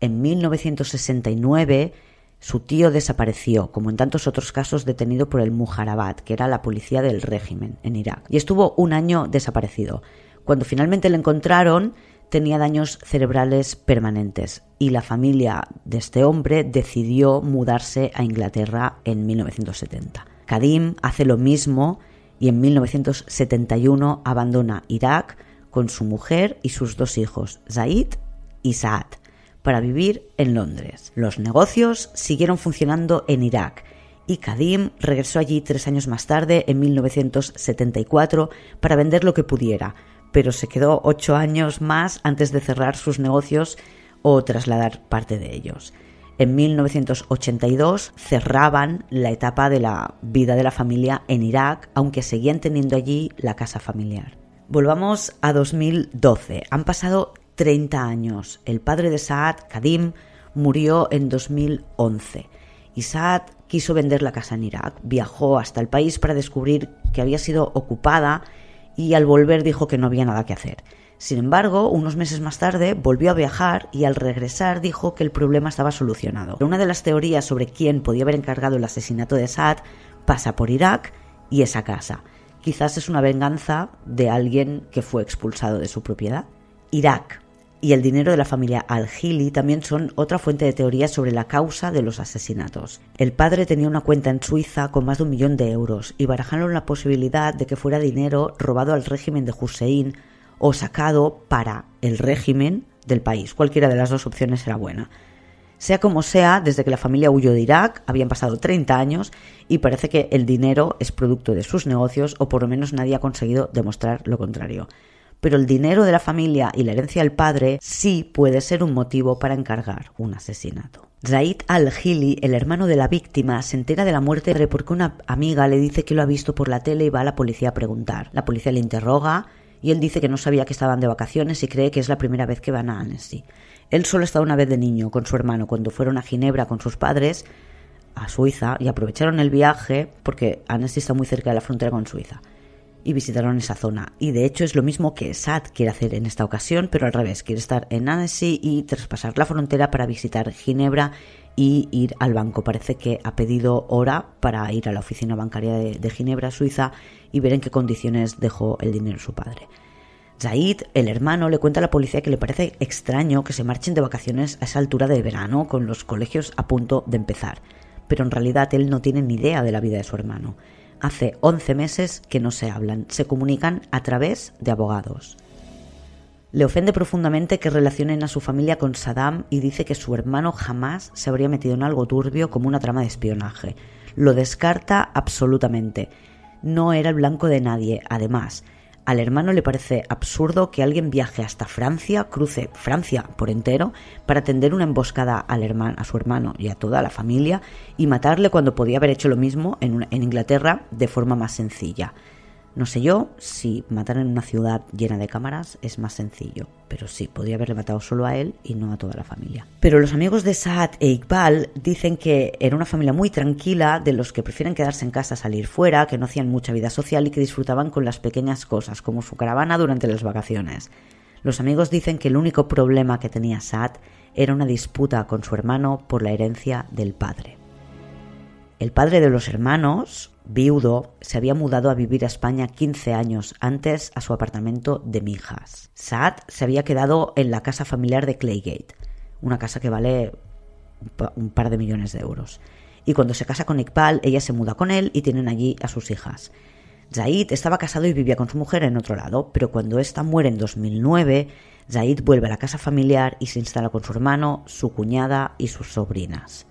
En 1969 su tío desapareció, como en tantos otros casos detenido por el Mujarabat, que era la policía del régimen en Irak, y estuvo un año desaparecido. Cuando finalmente le encontraron, tenía daños cerebrales permanentes y la familia de este hombre decidió mudarse a Inglaterra en 1970. Kadim hace lo mismo y en 1971 abandona Irak con su mujer y sus dos hijos, Zaid y Saad, para vivir en Londres. Los negocios siguieron funcionando en Irak y Kadim regresó allí tres años más tarde, en 1974, para vender lo que pudiera, pero se quedó ocho años más antes de cerrar sus negocios o trasladar parte de ellos en 1982 cerraban la etapa de la vida de la familia en Irak, aunque seguían teniendo allí la casa familiar. Volvamos a 2012. Han pasado 30 años. El padre de Saad, Kadim, murió en 2011 y Saad quiso vender la casa en Irak. Viajó hasta el país para descubrir que había sido ocupada y al volver dijo que no había nada que hacer. Sin embargo, unos meses más tarde volvió a viajar y al regresar dijo que el problema estaba solucionado. Una de las teorías sobre quién podía haber encargado el asesinato de Saad pasa por Irak y esa casa. Quizás es una venganza de alguien que fue expulsado de su propiedad. Irak y el dinero de la familia Al-Hili también son otra fuente de teorías sobre la causa de los asesinatos. El padre tenía una cuenta en Suiza con más de un millón de euros y barajaron la posibilidad de que fuera dinero robado al régimen de Hussein o sacado para el régimen del país. Cualquiera de las dos opciones era buena. Sea como sea, desde que la familia huyó de Irak habían pasado 30 años y parece que el dinero es producto de sus negocios o por lo menos nadie ha conseguido demostrar lo contrario. Pero el dinero de la familia y la herencia del padre sí puede ser un motivo para encargar un asesinato. Zaid al-Hili, el hermano de la víctima, se entera de la muerte porque una amiga le dice que lo ha visto por la tele y va a la policía a preguntar. La policía le interroga y él dice que no sabía que estaban de vacaciones y cree que es la primera vez que van a Annecy. Él solo estaba una vez de niño con su hermano cuando fueron a Ginebra con sus padres a Suiza y aprovecharon el viaje porque Annecy está muy cerca de la frontera con Suiza y visitaron esa zona. Y de hecho es lo mismo que Sad quiere hacer en esta ocasión, pero al revés, quiere estar en Annecy y traspasar la frontera para visitar Ginebra y ir al banco. Parece que ha pedido hora para ir a la oficina bancaria de, Ginebra, Suiza, y ver en qué condiciones dejó el dinero su padre. Zaid, el hermano, le cuenta a la policía que le parece extraño que se marchen de vacaciones a esa altura de verano con los colegios a punto de empezar, pero en realidad él no tiene ni idea de la vida de su hermano. Hace 11 meses que no se hablan, se comunican a través de abogados. Le ofende profundamente que relacionen a su familia con Saddam y dice que su hermano jamás se habría metido en algo turbio como una trama de espionaje. Lo descarta absolutamente. No era el blanco de nadie. Además, al hermano le parece absurdo que alguien viaje hasta Francia, cruce Francia por entero, para tender una emboscada al a su hermano y a toda la familia y matarle cuando podía haber hecho lo mismo en, en Inglaterra de forma más sencilla. No sé yo si matar en una ciudad llena de cámaras es más sencillo, pero sí, podría haberle matado solo a él y no a toda la familia. Pero los amigos de Saad e Iqbal dicen que era una familia muy tranquila, de los que prefieren quedarse en casa, salir fuera, que no hacían mucha vida social y que disfrutaban con las pequeñas cosas, como su caravana durante las vacaciones. Los amigos dicen que el único problema que tenía Saad era una disputa con su hermano por la herencia del padre. El padre de los hermanos, viudo, se había mudado a vivir a España 15 años antes a su apartamento de Mijas. Saad se había quedado en la casa familiar de Claygate, una casa que vale un par de millones de euros. Y cuando se casa con Iqbal, ella se muda con él y tienen allí a sus hijas. Zaid estaba casado y vivía con su mujer en otro lado, pero cuando ésta muere en 2009, Zaid vuelve a la casa familiar y se instala con su hermano, su cuñada y sus sobrinas.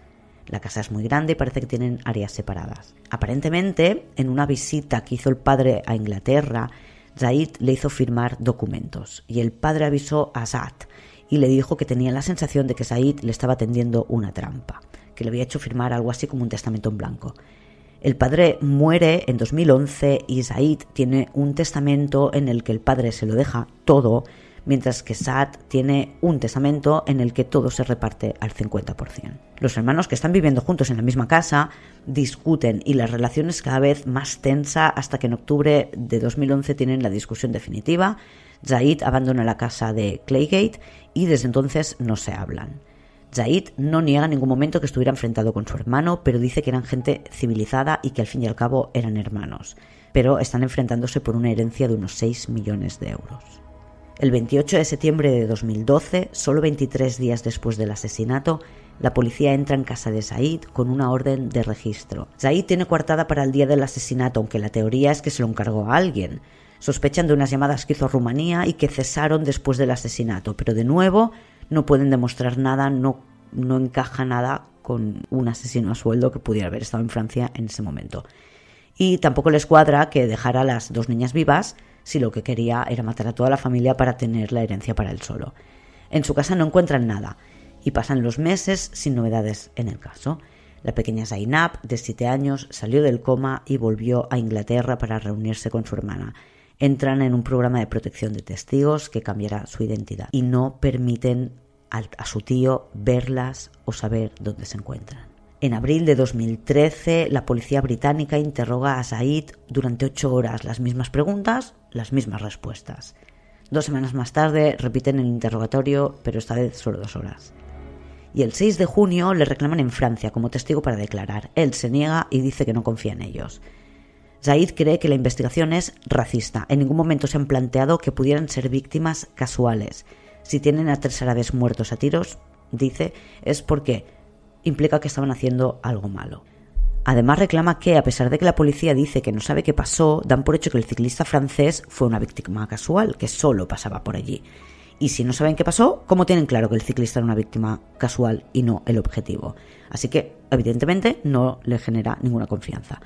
La casa es muy grande y parece que tienen áreas separadas. Aparentemente, en una visita que hizo el padre a Inglaterra, Zaid le hizo firmar documentos y el padre avisó a Zad y le dijo que tenía la sensación de que Zaid le estaba tendiendo una trampa, que le había hecho firmar algo así como un testamento en blanco. El padre muere en 2011 y Zaid tiene un testamento en el que el padre se lo deja todo mientras que Sad tiene un testamento en el que todo se reparte al 50%. Los hermanos que están viviendo juntos en la misma casa discuten y la relación es cada vez más tensa hasta que en octubre de 2011 tienen la discusión definitiva. Zaid abandona la casa de Claygate y desde entonces no se hablan. Zaid no niega en ningún momento que estuviera enfrentado con su hermano, pero dice que eran gente civilizada y que al fin y al cabo eran hermanos. Pero están enfrentándose por una herencia de unos 6 millones de euros. El 28 de septiembre de 2012, solo 23 días después del asesinato, la policía entra en casa de Said con una orden de registro. Said tiene coartada para el día del asesinato, aunque la teoría es que se lo encargó a alguien. Sospechan de unas llamadas que hizo Rumanía y que cesaron después del asesinato, pero de nuevo no pueden demostrar nada, no, no encaja nada con un asesino a sueldo que pudiera haber estado en Francia en ese momento. Y tampoco les cuadra que dejara a las dos niñas vivas si lo que quería era matar a toda la familia para tener la herencia para él solo. En su casa no encuentran nada y pasan los meses sin novedades en el caso. La pequeña Zainab, de siete años, salió del coma y volvió a Inglaterra para reunirse con su hermana. Entran en un programa de protección de testigos que cambiará su identidad y no permiten a su tío verlas o saber dónde se encuentran. En abril de 2013, la policía británica interroga a Said durante ocho horas las mismas preguntas, las mismas respuestas. Dos semanas más tarde repiten el interrogatorio, pero esta vez solo dos horas. Y el 6 de junio le reclaman en Francia como testigo para declarar. Él se niega y dice que no confía en ellos. Zaid cree que la investigación es racista. En ningún momento se han planteado que pudieran ser víctimas casuales. Si tienen a tres árabes muertos a tiros, dice, es porque implica que estaban haciendo algo malo. Además reclama que, a pesar de que la policía dice que no sabe qué pasó, dan por hecho que el ciclista francés fue una víctima casual, que solo pasaba por allí. Y si no saben qué pasó, ¿cómo tienen claro que el ciclista era una víctima casual y no el objetivo? Así que, evidentemente, no le genera ninguna confianza.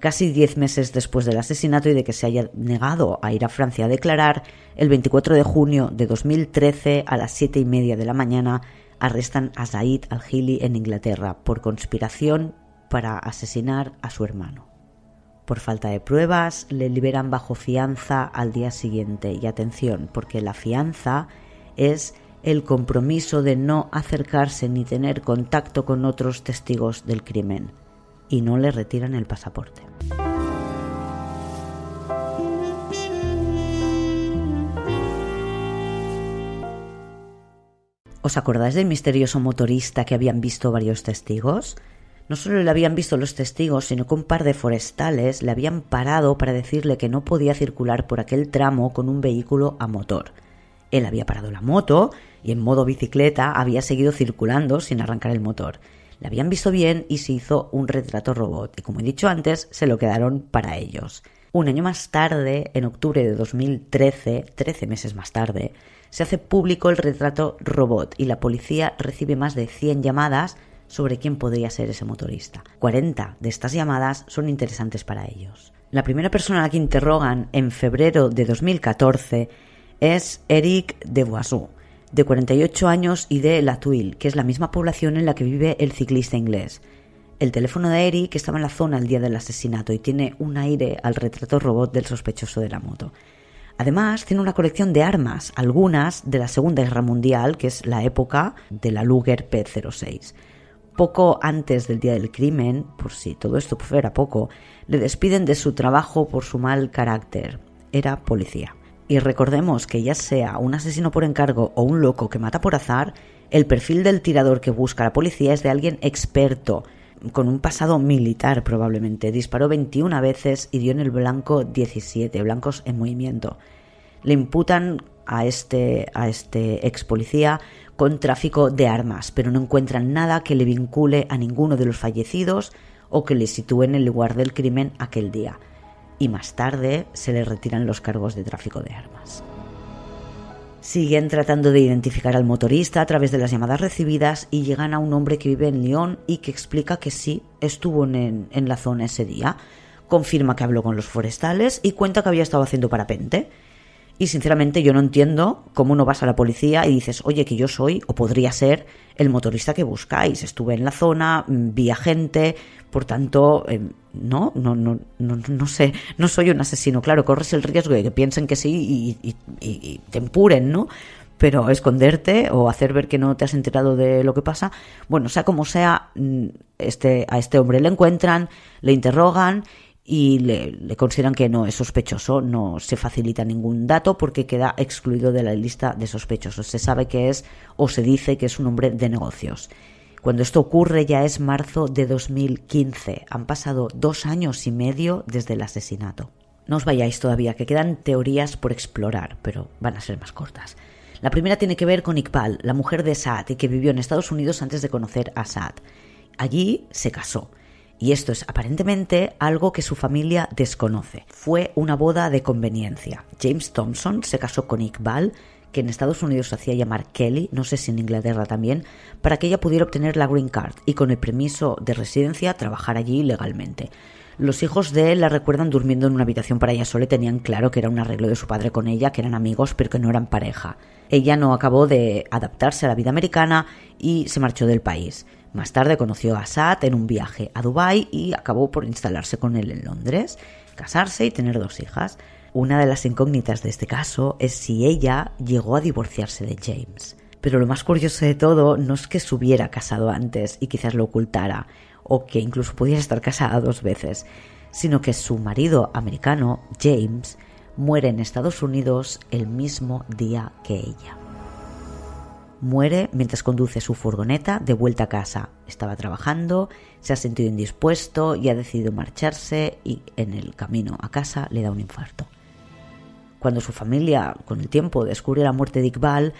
Casi diez meses después del asesinato y de que se haya negado a ir a Francia a declarar, el 24 de junio de 2013 a las siete y media de la mañana arrestan a Zaid al-Hili en Inglaterra por conspiración para asesinar a su hermano. Por falta de pruebas, le liberan bajo fianza al día siguiente. Y atención, porque la fianza es el compromiso de no acercarse ni tener contacto con otros testigos del crimen. Y no le retiran el pasaporte. ¿Os acordáis del misterioso motorista que habían visto varios testigos? No solo le habían visto los testigos, sino que un par de forestales le habían parado para decirle que no podía circular por aquel tramo con un vehículo a motor. Él había parado la moto y en modo bicicleta había seguido circulando sin arrancar el motor. Le habían visto bien y se hizo un retrato robot y como he dicho antes, se lo quedaron para ellos. Un año más tarde, en octubre de 2013, 13 meses más tarde, se hace público el retrato robot y la policía recibe más de 100 llamadas sobre quién podría ser ese motorista. 40 de estas llamadas son interesantes para ellos. La primera persona a la que interrogan en febrero de 2014 es Eric de Boisou, de 48 años y de La Tuile, que es la misma población en la que vive el ciclista inglés. El teléfono de Eric estaba en la zona el día del asesinato y tiene un aire al retrato robot del sospechoso de la moto. Además, tiene una colección de armas, algunas de la Segunda Guerra Mundial, que es la época de la Luger P-06. Poco antes del día del crimen, por si todo esto fuera poco, le despiden de su trabajo por su mal carácter. Era policía. Y recordemos que ya sea un asesino por encargo o un loco que mata por azar, el perfil del tirador que busca la policía es de alguien experto, con un pasado militar probablemente. Disparó 21 veces y dio en el blanco 17, blancos en movimiento. Le imputan a este, a este ex policía con tráfico de armas, pero no encuentran nada que le vincule a ninguno de los fallecidos o que le sitúe en el lugar del crimen aquel día. Y más tarde se le retiran los cargos de tráfico de armas. Siguen tratando de identificar al motorista a través de las llamadas recibidas y llegan a un hombre que vive en Lyon y que explica que sí estuvo en, en la zona ese día. Confirma que habló con los forestales y cuenta que había estado haciendo parapente y sinceramente yo no entiendo cómo no vas a la policía y dices, oye, que yo soy o podría ser el motorista que buscáis. Estuve en la zona, mm, vi a gente, por tanto, em, no, no, no, no, no sé, no soy un asesino. Claro, corres el riesgo de que piensen que sí y, te empuren, ¿no? Pero esconderte o hacer ver que no te has enterado de lo que pasa, bueno, sea como sea, mm, este, a este hombre le encuentran, le interrogan y le, consideran que no es sospechoso, no se facilita ningún dato porque queda excluido de la lista de sospechosos. Se sabe que es o se dice que es un hombre de negocios. Cuando esto ocurre ya es marzo de 2015. Han pasado dos años y medio desde el asesinato. No os vayáis todavía, que quedan teorías por explorar, pero van a ser más cortas. La primera tiene que ver con Iqbal, la mujer de Saad, que vivió en Estados Unidos antes de conocer a Saad. Allí se casó y esto es aparentemente algo que su familia desconoce. Fue una boda de conveniencia. James Thompson se casó con Iqbal, que en Estados Unidos se hacía llamar Kelly, no sé si en Inglaterra también, para que ella pudiera obtener la green card y con el permiso de residencia trabajar allí legalmente. Los hijos de él la recuerdan durmiendo en una habitación para ella sola y tenían claro que era un arreglo de su padre con ella, que eran amigos pero que no eran pareja. Ella no acabó de adaptarse a la vida americana y se marchó del país. Más tarde conoció a Saad en un viaje a Dubái y acabó por instalarse con él en Londres, casarse y tener dos hijas. Una de las incógnitas de este caso es si ella llegó a divorciarse de James. Pero lo más curioso de todo no es que se hubiera casado antes y quizás lo ocultara, o que incluso pudiera estar casada dos veces, sino que su marido americano, James, muere en Estados Unidos el mismo día que ella. Muere mientras conduce su furgoneta de vuelta a casa. Estaba trabajando, se ha sentido indispuesto y ha decidido marcharse y en el camino a casa le da un infarto. Cuando su familia, con el tiempo, descubre la muerte de Iqbal,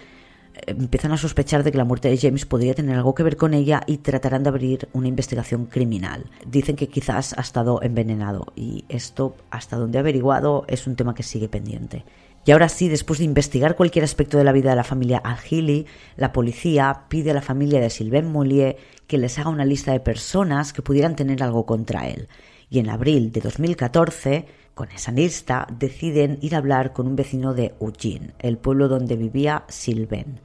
eh, empiezan a sospechar de que la muerte de James podría tener algo que ver con ella y tratarán de abrir una investigación criminal. Dicen que quizás ha estado envenenado y esto, hasta donde ha averiguado, es un tema que sigue pendiente. Y ahora sí, después de investigar cualquier aspecto de la vida de la familia Algili, la policía pide a la familia de Sylvain Mollier que les haga una lista de personas que pudieran tener algo contra él. Y en abril de 2014, con esa lista, deciden ir a hablar con un vecino de Eugene, el pueblo donde vivía Sylvain.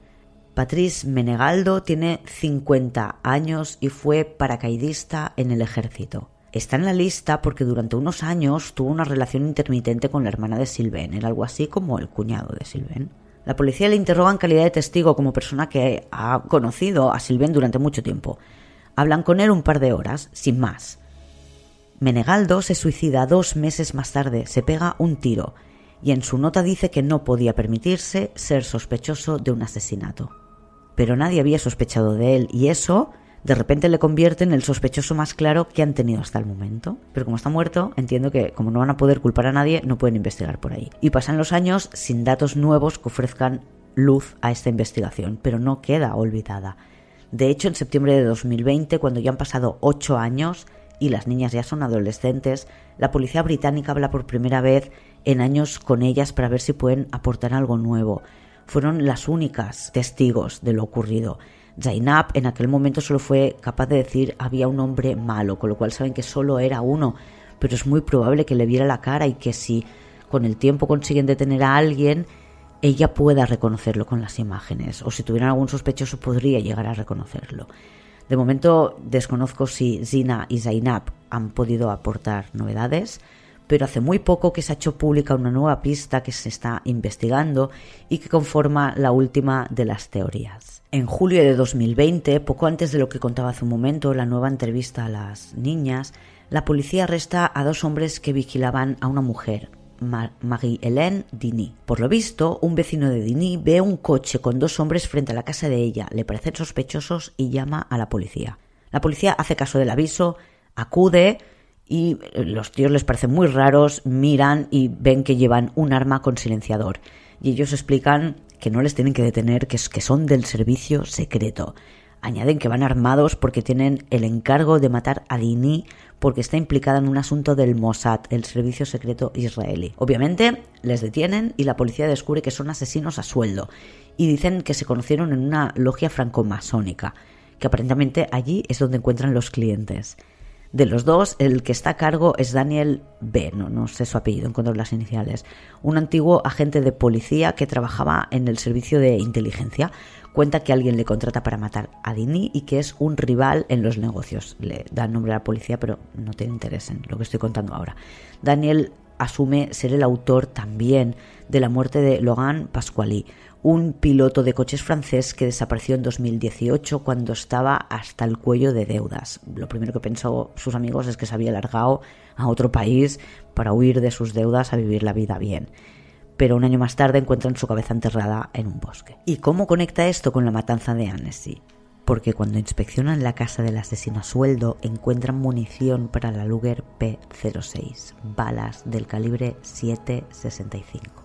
Patrice Menegaldo tiene 50 años y fue paracaidista en el ejército. Está en la lista porque durante unos años tuvo una relación intermitente con la hermana de Sylvain, era algo así como el cuñado de Sylvain. La policía le interroga en calidad de testigo como persona que ha conocido a Sylvain durante mucho tiempo. Hablan con él un par de horas, sin más. Menegaldo se suicida dos meses más tarde, se pega un tiro, y en su nota dice que no podía permitirse ser sospechoso de un asesinato. Pero nadie había sospechado de él, y eso de repente le convierte en el sospechoso más claro que han tenido hasta el momento. Pero como está muerto, entiendo que como no van a poder culpar a nadie, no pueden investigar por ahí. Y pasan los años sin datos nuevos que ofrezcan luz a esta investigación, pero no queda olvidada. De hecho, en septiembre de 2020, cuando ya han pasado ocho años y las niñas ya son adolescentes, la policía británica habla por primera vez en años con ellas para ver si pueden aportar algo nuevo. Fueron las únicas testigos de lo ocurrido. Zainab en aquel momento solo fue capaz de decir había un hombre malo, con lo cual saben que solo era uno, pero es muy probable que le viera la cara y que si con el tiempo consiguen detener a alguien, ella pueda reconocerlo con las imágenes, o si tuvieran algún sospechoso podría llegar a reconocerlo. De momento desconozco si Zina y Zainab han podido aportar novedades, pero hace muy poco que se ha hecho pública una nueva pista que se está investigando y que conforma la última de las teorías. En julio de 2020, poco antes de lo que contaba hace un momento, la nueva entrevista a las niñas, la policía arresta a dos hombres que vigilaban a una mujer, Marie-Hélène Dini. Por lo visto, un vecino de Dini ve un coche con dos hombres frente a la casa de ella, le parecen sospechosos y llama a la policía. La policía hace caso del aviso, acude, y los tíos les parecen muy raros, miran y ven que llevan un arma con silenciador. y ellos explican que no les tienen que detener, que, que son del servicio secreto. Añaden que van armados porque tienen el encargo de matar a Dini porque está implicada en un asunto del Mossad, el servicio secreto israelí. Obviamente les detienen y la policía descubre que son asesinos a sueldo y dicen que se conocieron en una logia francomasónica, que aparentemente allí es donde encuentran los clientes. De los dos, el que está a cargo es Daniel B, no, sé su apellido, encuentro las iniciales, un antiguo agente de policía que trabajaba en el servicio de inteligencia. Cuenta que alguien le contrata para matar a Dini y que es un rival en los negocios. Le da nombre a la policía, pero no tiene interés en lo que estoy contando ahora. Daniel asume ser el autor también de la muerte de Logan Pasquali, un piloto de coches francés que desapareció en 2018 cuando estaba hasta el cuello de deudas. Lo primero que pensó sus amigos es que se había largado a otro país para huir de sus deudas a vivir la vida bien. Pero un año más tarde encuentran su cabeza enterrada en un bosque. ¿Y cómo conecta esto con la matanza de Annecy? Porque cuando inspeccionan la casa del asesino a sueldo encuentran munición para la Luger P-06, balas del calibre 7.65.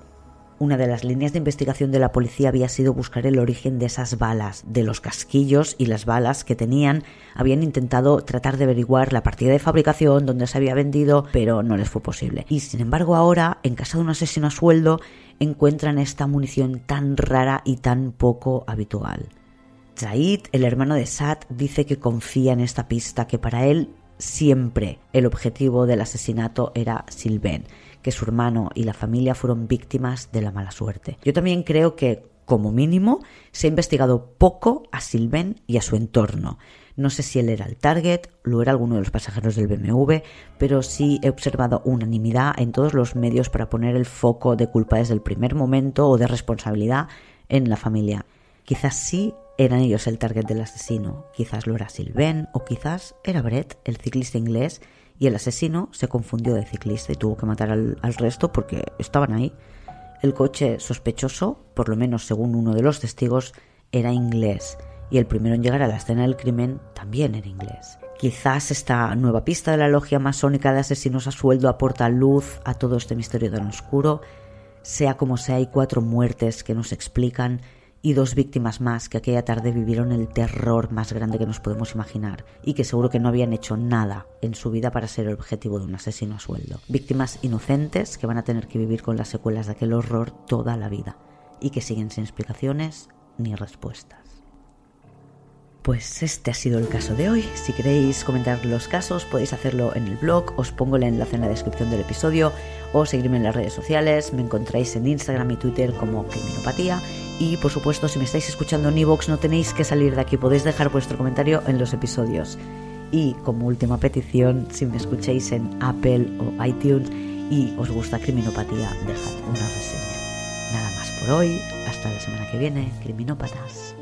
Una de las líneas de investigación de la policía había sido buscar el origen de esas balas, de los casquillos y las balas que tenían. Habían intentado tratar de averiguar la partida de fabricación, dónde se había vendido, pero no les fue posible. Y sin embargo ahora, en casa de un asesino a sueldo, encuentran esta munición tan rara y tan poco habitual. Zaid, el hermano de Sat, dice que confía en esta pista, que para él siempre el objetivo del asesinato era Sylvain que su hermano y la familia fueron víctimas de la mala suerte. Yo también creo que, como mínimo, se ha investigado poco a Sylvain y a su entorno. No sé si él era el target, lo era alguno de los pasajeros del BMW, pero sí he observado unanimidad en todos los medios para poner el foco de culpa desde el primer momento o de responsabilidad en la familia. Quizás sí eran ellos el target del asesino, quizás lo era Sylvain o quizás era Brett, el ciclista inglés y el asesino se confundió de ciclista y tuvo que matar al, resto porque estaban ahí. El coche sospechoso, por lo menos según uno de los testigos, era inglés y el primero en llegar a la escena del crimen también era inglés. Quizás esta nueva pista de la logia masónica de asesinos a sueldo aporta luz a todo este misterio tan oscuro. Sea como sea, hay cuatro muertes que nos explican y dos víctimas más que aquella tarde vivieron el terror más grande que nos podemos imaginar y que seguro que no habían hecho nada en su vida para ser el objetivo de un asesino a sueldo. Víctimas inocentes que van a tener que vivir con las secuelas de aquel horror toda la vida y que siguen sin explicaciones ni respuestas. Pues este ha sido el caso de hoy. Si queréis comentar los casos podéis hacerlo en el blog, os pongo el enlace en la descripción del episodio o seguirme en las redes sociales. Me encontráis en Instagram y Twitter como Criminopatía y por supuesto, si me estáis escuchando en iVoox, no tenéis que salir de aquí, podéis dejar vuestro comentario en los episodios. Y como última petición, si me escucháis en Apple o iTunes y os gusta Criminopatía, dejad una reseña. Nada más por hoy, hasta la semana que viene, Criminópatas.